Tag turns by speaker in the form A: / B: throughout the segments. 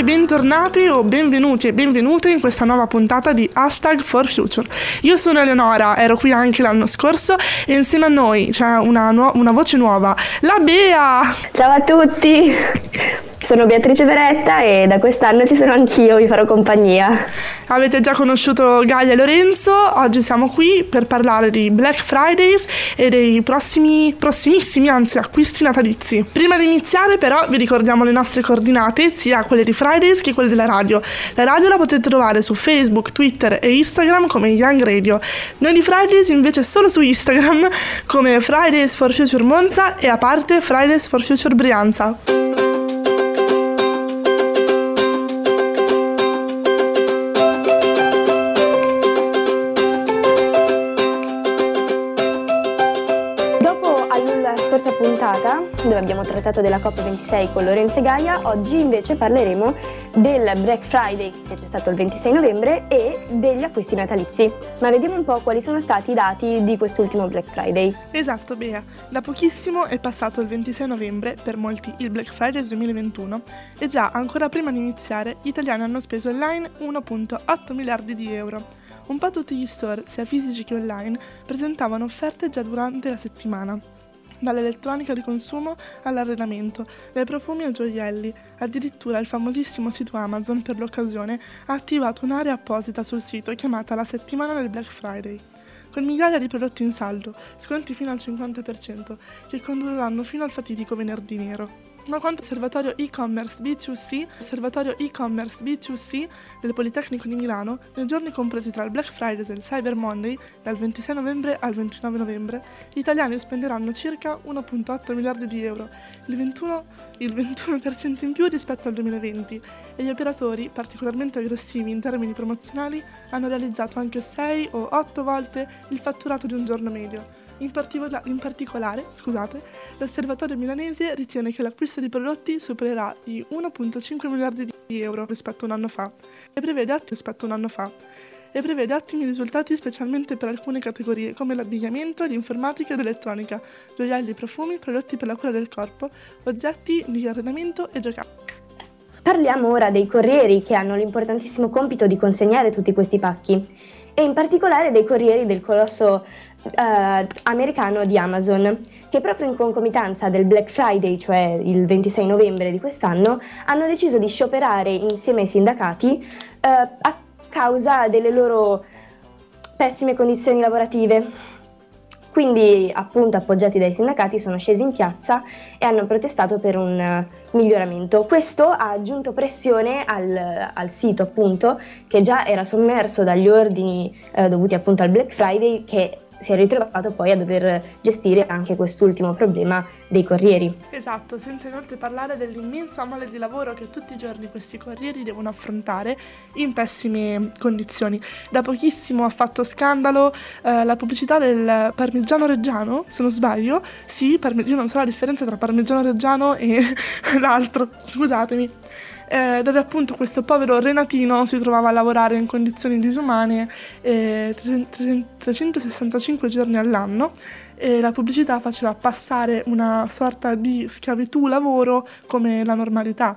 A: e bentornati o benvenuti e benvenute in questa nuova puntata di Hashtag for Future. Io sono Eleonora, ero qui anche l'anno scorso e insieme a noi c'è una, nu- una voce nuova, la Bea!
B: Ciao a tutti! Sono Beatrice Beretta e da quest'anno ci sono anch'io, vi farò compagnia.
A: Avete già conosciuto Gaia e Lorenzo, oggi siamo qui per parlare di Black Fridays e dei prossimi, prossimissimi, anzi acquisti natalizi. Prima di iniziare però vi ricordiamo le nostre coordinate, sia quelle di Fridays che quelle della radio. La radio la potete trovare su Facebook, Twitter e Instagram come Young Radio. Noi di Fridays invece solo su Instagram come Fridays for Future Monza e a parte Fridays for Future Brianza.
B: Trattato della COP26 con Lorenzo Gaia, oggi invece parleremo del Black Friday che c'è stato il 26 novembre e degli acquisti natalizi. Ma vediamo un po' quali sono stati i dati di quest'ultimo Black Friday.
A: Esatto, Bea. Da pochissimo è passato il 26 novembre, per molti il Black Friday 2021, e già ancora prima di iniziare gli italiani hanno speso online 1.8 miliardi di euro. Un po' tutti gli store, sia fisici che online, presentavano offerte già durante la settimana dall'elettronica di consumo all'arredamento, dai profumi ai gioielli. Addirittura il famosissimo sito Amazon per l'occasione ha attivato un'area apposita sul sito chiamata la settimana del Black Friday con migliaia di prodotti in saldo, sconti fino al 50%, che condurranno fino al fatidico venerdì nero ma quanto osservatorio e-commerce B2C, osservatorio e-commerce B2C del Politecnico di Milano, nei giorni compresi tra il Black Friday e il Cyber Monday, dal 26 novembre al 29 novembre, gli italiani spenderanno circa 1.8 miliardi di euro, il, 21, il 21% in più rispetto al 2020, e gli operatori, particolarmente aggressivi in termini promozionali, hanno realizzato anche 6 o 8 volte il fatturato di un giorno medio. In, particola- in particolare, scusate, l'osservatorio milanese ritiene che l'acquisto di prodotti supererà i 1.5 miliardi di euro rispetto a un anno fa e prevede atti rispetto a un anno fa e prevede ottimi risultati specialmente per alcune categorie come l'abbigliamento, l'informatica e l'elettronica, gioielli, profumi, prodotti per la cura del corpo, oggetti di arredamento e giocattoli.
B: Parliamo ora dei corrieri che hanno l'importantissimo compito di consegnare tutti questi pacchi e in particolare dei corrieri del colosso eh, americano di Amazon, che proprio in concomitanza del Black Friday, cioè il 26 novembre di quest'anno, hanno deciso di scioperare insieme ai sindacati eh, a causa delle loro pessime condizioni lavorative. Quindi, appunto, appoggiati dai sindacati, sono scesi in piazza e hanno protestato per un miglioramento. Questo ha aggiunto pressione al, al, sito, appunto, che già era sommerso dagli ordini uh, dovuti appunto al Black Friday, che si è ritrovato poi a dover gestire anche quest'ultimo problema dei corrieri.
A: Esatto, senza inoltre parlare dell'immensa mole di lavoro che tutti i giorni questi corrieri devono affrontare in pessime condizioni. Da pochissimo ha fatto scandalo eh, la pubblicità del parmigiano reggiano, se non sbaglio. Sì, parmi- io non so la differenza tra parmigiano reggiano e l'altro, scusatemi eh, dove appunto questo povero Renatino si trovava a lavorare in condizioni disumane eh, 365 giorni all'anno e la pubblicità faceva passare una sorta di schiavitù lavoro come la normalità.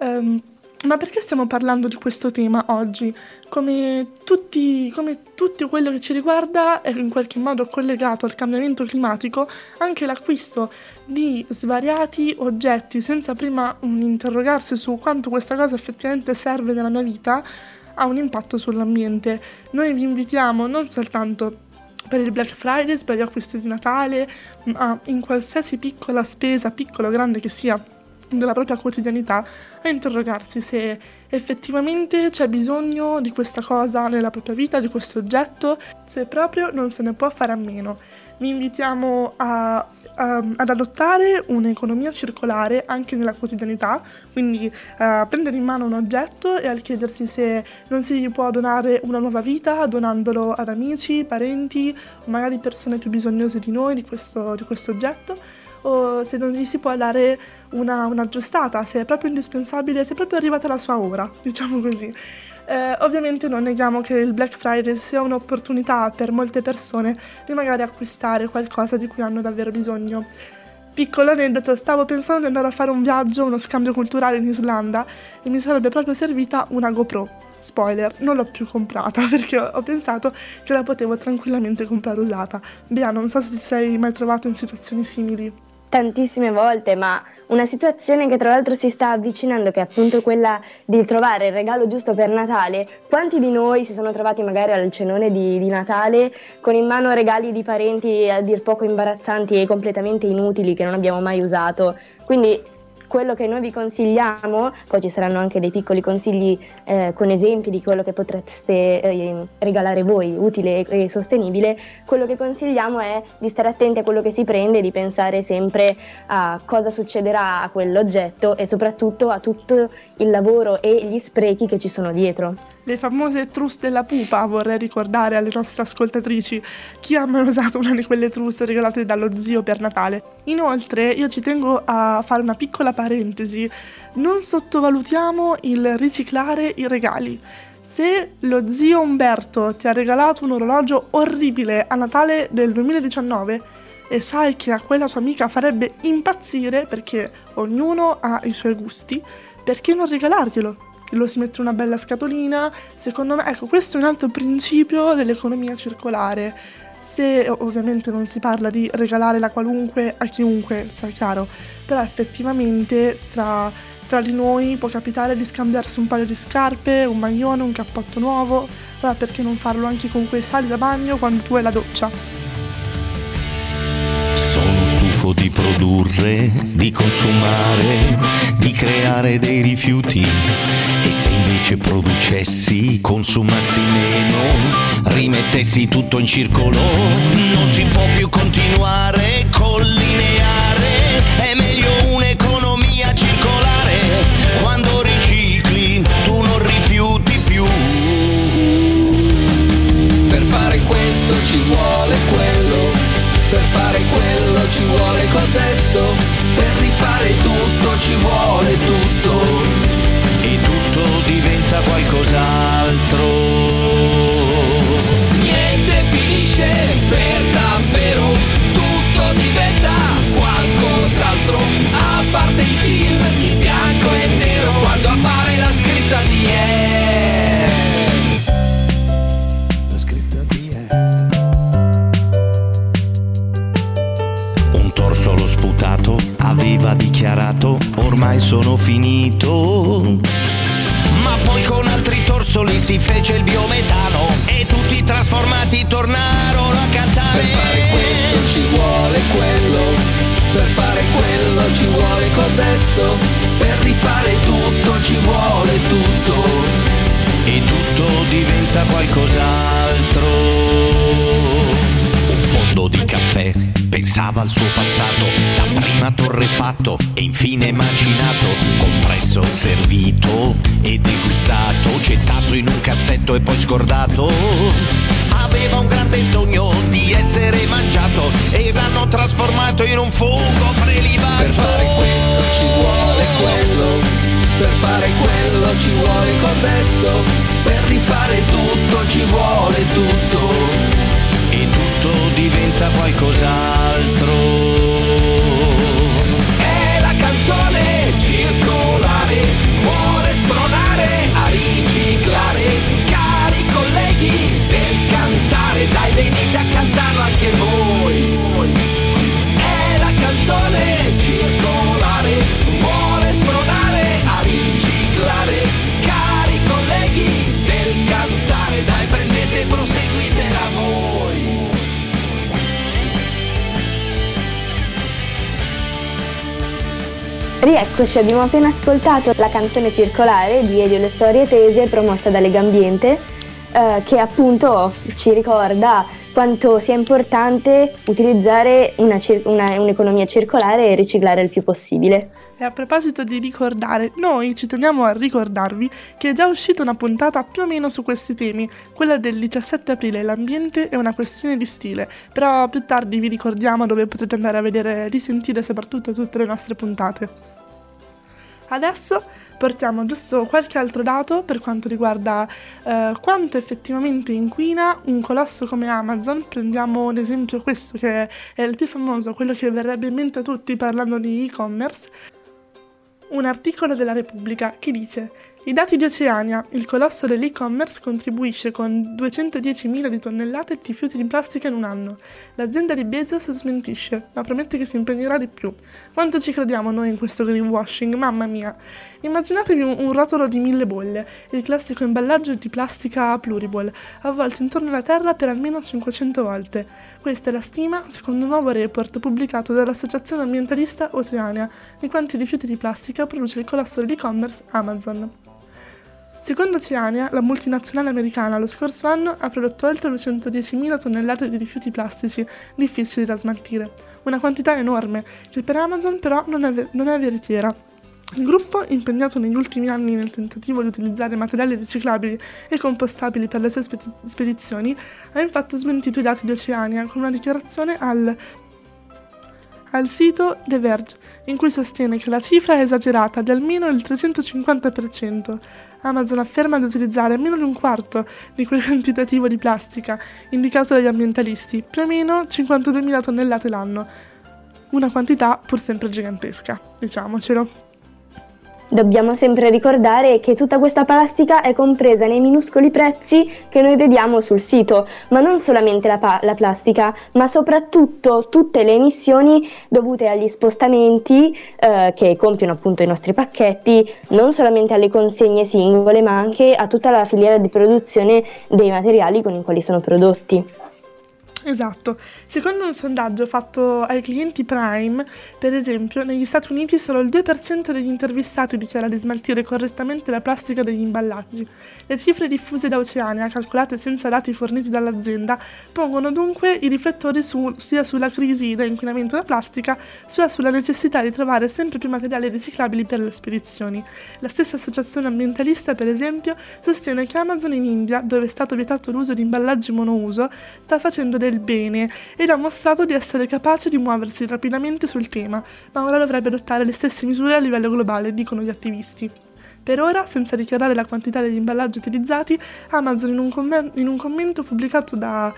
A: Um, ma perché stiamo parlando di questo tema oggi? Come, tutti, come tutto quello che ci riguarda è in qualche modo collegato al cambiamento climatico, anche l'acquisto di svariati oggetti senza prima interrogarsi su quanto questa cosa effettivamente serve nella mia vita ha un impatto sull'ambiente. Noi vi invitiamo non soltanto per il Black Friday, per gli acquisti di Natale, ma in qualsiasi piccola spesa, piccola o grande che sia, della propria quotidianità a interrogarsi se effettivamente c'è bisogno di questa cosa nella propria vita, di questo oggetto, se proprio non se ne può fare a meno. Vi invitiamo a, a, ad adottare un'economia circolare anche nella quotidianità, quindi a prendere in mano un oggetto e al chiedersi se non si può donare una nuova vita donandolo ad amici, parenti, magari persone più bisognose di noi di questo, di questo oggetto o se non gli si può dare una, un'aggiustata, se è proprio indispensabile, se è proprio arrivata la sua ora, diciamo così. Eh, ovviamente non neghiamo che il Black Friday sia un'opportunità per molte persone di magari acquistare qualcosa di cui hanno davvero bisogno. Piccolo aneddoto, stavo pensando di andare a fare un viaggio, uno scambio culturale in Islanda e mi sarebbe proprio servita una GoPro. Spoiler, non l'ho più comprata perché ho pensato che la potevo tranquillamente comprare usata. Bea, non so se ti sei mai trovato in situazioni simili
B: tantissime volte, ma una situazione che tra l'altro si sta avvicinando, che è appunto quella di trovare il regalo giusto per Natale. Quanti di noi si sono trovati magari al cenone di, di Natale con in mano regali di parenti a dir poco imbarazzanti e completamente inutili che non abbiamo mai usato? Quindi quello che noi vi consigliamo, poi ci saranno anche dei piccoli consigli eh, con esempi di quello che potreste eh, regalare voi, utile e, sostenibile, quello che consigliamo è di stare attenti a quello che si prende di pensare sempre a cosa succederà a quell'oggetto e soprattutto a tutto il lavoro e gli sprechi che ci sono dietro.
A: Le famose trusse della pupa vorrei ricordare alle nostre ascoltatrici chi ha mai usato una di quelle trusse regalate dallo zio per Natale. Inoltre io ci tengo a fare una piccola parentesi, non sottovalutiamo il riciclare i regali. Se lo zio Umberto ti ha regalato un orologio orribile a Natale del 2019 e sai che a quella tua amica farebbe impazzire perché ognuno ha i suoi gusti, perché non regalarglielo? Lo si mette in una bella scatolina. Secondo me, ecco, questo è un altro principio dell'economia circolare. Se ovviamente non si parla di regalare la qualunque a chiunque, sia chiaro, però effettivamente tra, tra di noi può capitare di scambiarsi un paio di scarpe, un maglione, un cappotto nuovo, allora perché non farlo anche con quei sali da bagno quando tu hai la doccia?
C: Stufo di produrre, di consumare, di creare dei rifiuti. E se invece producessi, consumassi meno, rimettessi tutto in circolo, non si può più continuare col lineare. Pensava al suo passato, da prima torrefatto e infine macinato, compresso, servito e degustato, gettato in un cassetto e poi scordato. Aveva un grande sogno di essere mangiato e l'hanno trasformato in un fungo prelibato.
D: Per fare questo ci vuole quello, per fare quello ci vuole contesto, per rifare tutto ci vuole tutto
C: tutto diventa qualcos'altro.
B: Rieccoci, abbiamo appena ascoltato la canzone circolare di Elio Le Storie Tese promossa da Legambiente eh, che appunto ci ricorda quanto sia importante utilizzare una cir- una, un'economia circolare e riciclare il più possibile.
A: E a proposito di ricordare, noi ci teniamo a ricordarvi che è già uscita una puntata più o meno su questi temi, quella del 17 aprile, l'ambiente è una questione di stile, però più tardi vi ricordiamo dove potete andare a vedere e risentire soprattutto tutte le nostre puntate. Adesso portiamo giusto qualche altro dato per quanto riguarda eh, quanto effettivamente inquina un colosso come Amazon. Prendiamo ad esempio questo che è il più famoso, quello che verrebbe in mente a tutti parlando di e-commerce. Un articolo della Repubblica che dice i dati di Oceania, il colosso dell'e-commerce contribuisce con 210.000 di tonnellate di rifiuti di plastica in un anno. L'azienda di Bezos smentisce, ma promette che si impegnerà di più. Quanto ci crediamo noi in questo greenwashing, mamma mia! Immaginatevi un, un rotolo di mille bolle, il classico imballaggio di plastica pluriball, avvolto intorno alla Terra per almeno 500 volte. Questa è la stima, secondo un nuovo report pubblicato dall'associazione ambientalista Oceania, di quanti rifiuti di plastica produce il colosso dell'e-commerce Amazon. Secondo Oceania, la multinazionale americana lo scorso anno ha prodotto oltre 210.000 tonnellate di rifiuti plastici difficili da smaltire, una quantità enorme che per Amazon però non è, non è veritiera. Il gruppo, impegnato negli ultimi anni nel tentativo di utilizzare materiali riciclabili e compostabili per le sue spedizioni, ha infatti smentito i dati di Oceania con una dichiarazione al al sito The Verge, in cui sostiene che la cifra è esagerata di almeno il 350%. Amazon afferma di utilizzare almeno un quarto di quel quantitativo di plastica indicato dagli ambientalisti, più o meno 52.000 tonnellate l'anno. Una quantità pur sempre gigantesca, diciamocelo.
B: Dobbiamo sempre ricordare che tutta questa plastica è compresa nei minuscoli prezzi che noi vediamo sul sito, ma non solamente la, pa- la plastica, ma soprattutto tutte le emissioni dovute agli spostamenti eh, che compiono appunto i nostri pacchetti, non solamente alle consegne singole, ma anche a tutta la filiera di produzione dei materiali con i quali sono prodotti.
A: Esatto. Secondo un sondaggio fatto ai clienti Prime, per esempio, negli Stati Uniti solo il 2% degli intervistati dichiara di smaltire correttamente la plastica degli imballaggi. Le cifre diffuse da Oceania, calcolate senza dati forniti dall'azienda, pongono dunque i riflettori su, sia sulla crisi da inquinamento da plastica, sia sulla necessità di trovare sempre più materiali riciclabili per le spedizioni. La stessa associazione ambientalista, per esempio, sostiene che Amazon in India, dove è stato vietato l'uso di imballaggi monouso, sta facendo dei del bene ed ha mostrato di essere capace di muoversi rapidamente sul tema, ma ora dovrebbe adottare le stesse misure a livello globale, dicono gli attivisti. Per ora, senza dichiarare la quantità degli imballaggi utilizzati, Amazon in un, com- in un commento pubblicato da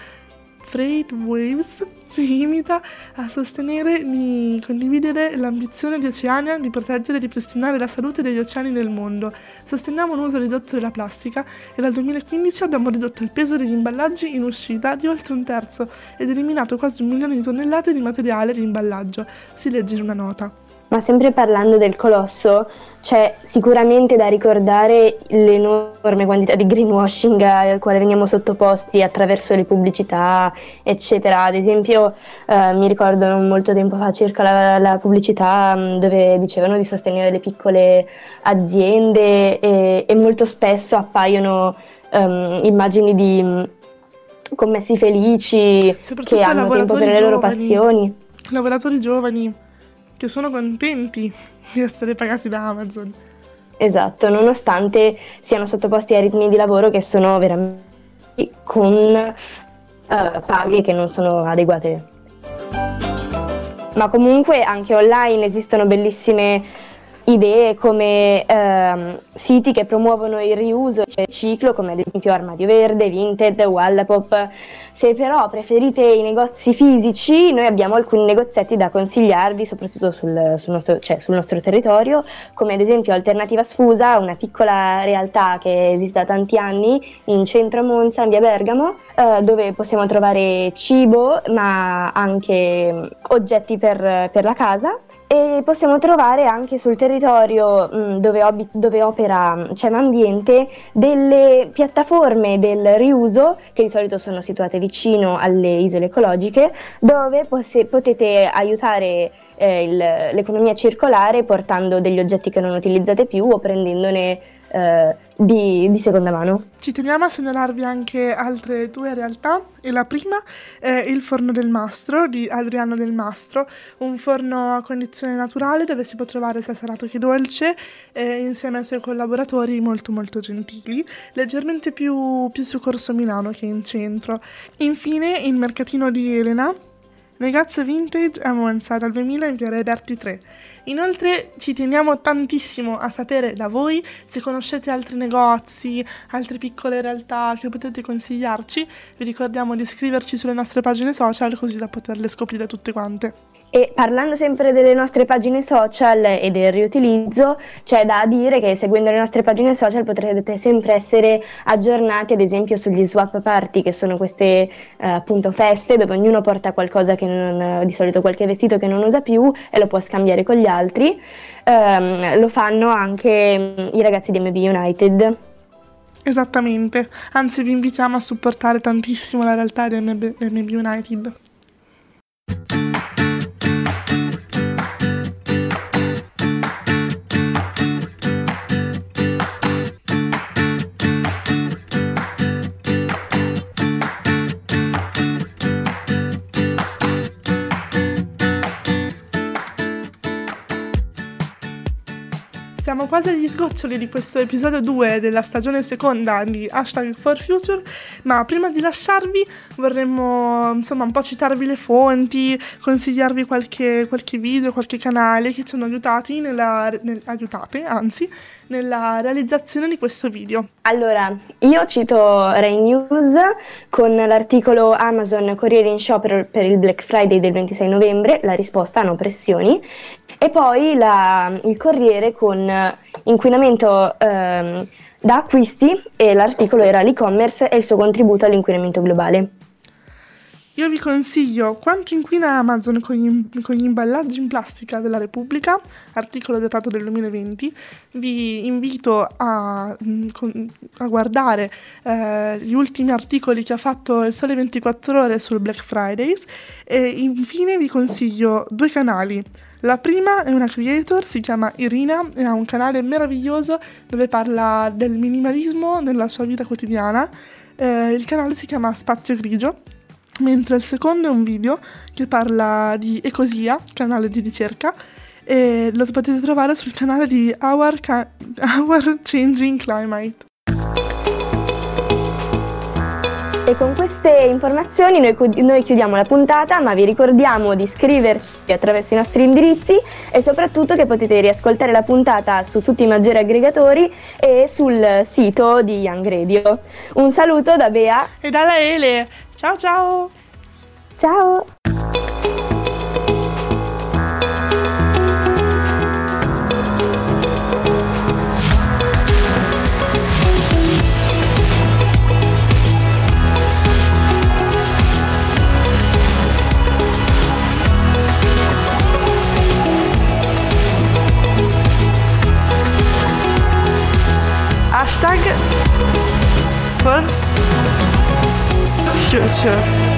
A: Freight Waves si limita a sostenere di condividere l'ambizione di Oceania di proteggere e ripristinare la salute degli oceani nel mondo. Sosteniamo un uso ridotto della plastica e dal 2015 abbiamo ridotto il peso degli imballaggi in uscita di oltre un terzo ed eliminato quasi un milione di tonnellate di materiale di imballaggio. Si legge in una nota.
B: Ma sempre parlando del colosso, c'è sicuramente da ricordare l'enorme quantità di greenwashing al quale veniamo sottoposti attraverso le pubblicità, eccetera. Ad esempio, eh, mi ricordo non molto tempo fa circa la, la, pubblicità mm, dove dicevano di sostenere le piccole aziende e, e molto spesso appaiono um, immagini di mm, commessi felici che hanno tempo per le loro passioni.
A: Lavoratori giovani che sono contenti di essere pagati da Amazon.
B: Esatto, nonostante siano sottoposti a ritmi di lavoro che sono veramente con uh, paghe che non sono adeguate. Ma comunque anche online esistono bellissime idee come ehm, siti che promuovono il riuso e il ciclo, come ad esempio Armadio Verde, Vinted, Wallapop. Se però preferite i negozi fisici, noi abbiamo alcuni negozietti da consigliarvi, soprattutto sul, sul, nostro, cioè, sul nostro, territorio, come ad esempio Alternativa Sfusa, una piccola realtà che esiste da tanti anni in centro a Monza, in via Bergamo, eh, dove possiamo trovare cibo, ma anche oggetti per, per la casa. E possiamo trovare anche sul territorio mh, mm, dove, ob- dove, opera CEM Ambiente delle piattaforme del riuso che di solito sono situate vicino alle isole ecologiche dove poss- potete aiutare eh, il, l'economia circolare portando degli oggetti che non utilizzate più o prendendone eh, di, di, seconda mano.
A: Ci teniamo a segnalarvi anche altre due realtà e la prima è il Forno del Mastro di Adriano del Mastro, un forno a condizione naturale dove si può trovare sia salato che dolce eh, insieme ai suoi collaboratori molto molto gentili, leggermente più, più su Corso Milano che in centro. Infine il mercatino di Elena negozio vintage a Monza dal 2000 in via Berti 3. Inoltre ci teniamo tantissimo a sapere da voi se conoscete altri negozi, altre piccole realtà che potete consigliarci. Vi ricordiamo di iscriverci sulle nostre pagine social così da poterle scoprire tutte quante.
B: E parlando sempre delle nostre pagine social e del riutilizzo, c'è da dire che seguendo le nostre pagine social potrete sempre essere aggiornati, ad esempio, sugli swap party, che sono queste eh, appunto feste dove ognuno porta qualcosa che non, di solito qualche vestito che non usa più e lo può scambiare con gli altri. Um, lo fanno anche um, i ragazzi di MB United.
A: Esattamente, anzi vi invitiamo a supportare tantissimo la realtà di MB, MB United. Siamo quasi agli sgoccioli di questo episodio 2 della stagione seconda di Hashtag for Future, ma prima di lasciarvi vorremmo insomma un po' citarvi le fonti, consigliarvi qualche, qualche video, qualche canale che ci hanno aiutati nella, nel, aiutate, anzi, nella realizzazione di questo video.
B: Allora, io cito Rai News con l'articolo Amazon Corriere in sciopero per il Black Friday del 26 novembre, la risposta hanno pressioni, e poi la, il Corriere con inquinamento ehm, da acquisti e l'articolo era l'e-commerce e il suo contributo all'inquinamento globale.
A: Io vi consiglio Quanto inquina Amazon con gli, con gli, imballaggi in plastica della Repubblica, articolo datato del 2020. Vi invito a, mm, a guardare eh, gli ultimi articoli che ha fatto il Sole 24 Ore sul Black Fridays e infine vi consiglio due canali. La prima è una creator, si chiama Irina e ha un canale meraviglioso dove parla del minimalismo nella sua vita quotidiana. Eh, il canale si chiama Spazio Grigio mentre il secondo è un video che parla di Ecosia, canale di ricerca, e lo potete trovare sul canale di Our, Ca- Our Changing Climate.
B: E con queste informazioni noi, noi, chiudiamo la puntata, ma vi ricordiamo di iscriverci attraverso i nostri indirizzi e soprattutto che potete riascoltare la puntata su tutti i maggiori aggregatori e sul sito di Young Radio. Un saluto da Bea
A: e dalla Ele. Ciao ciao!
B: Ciao!
A: Hashtag for future.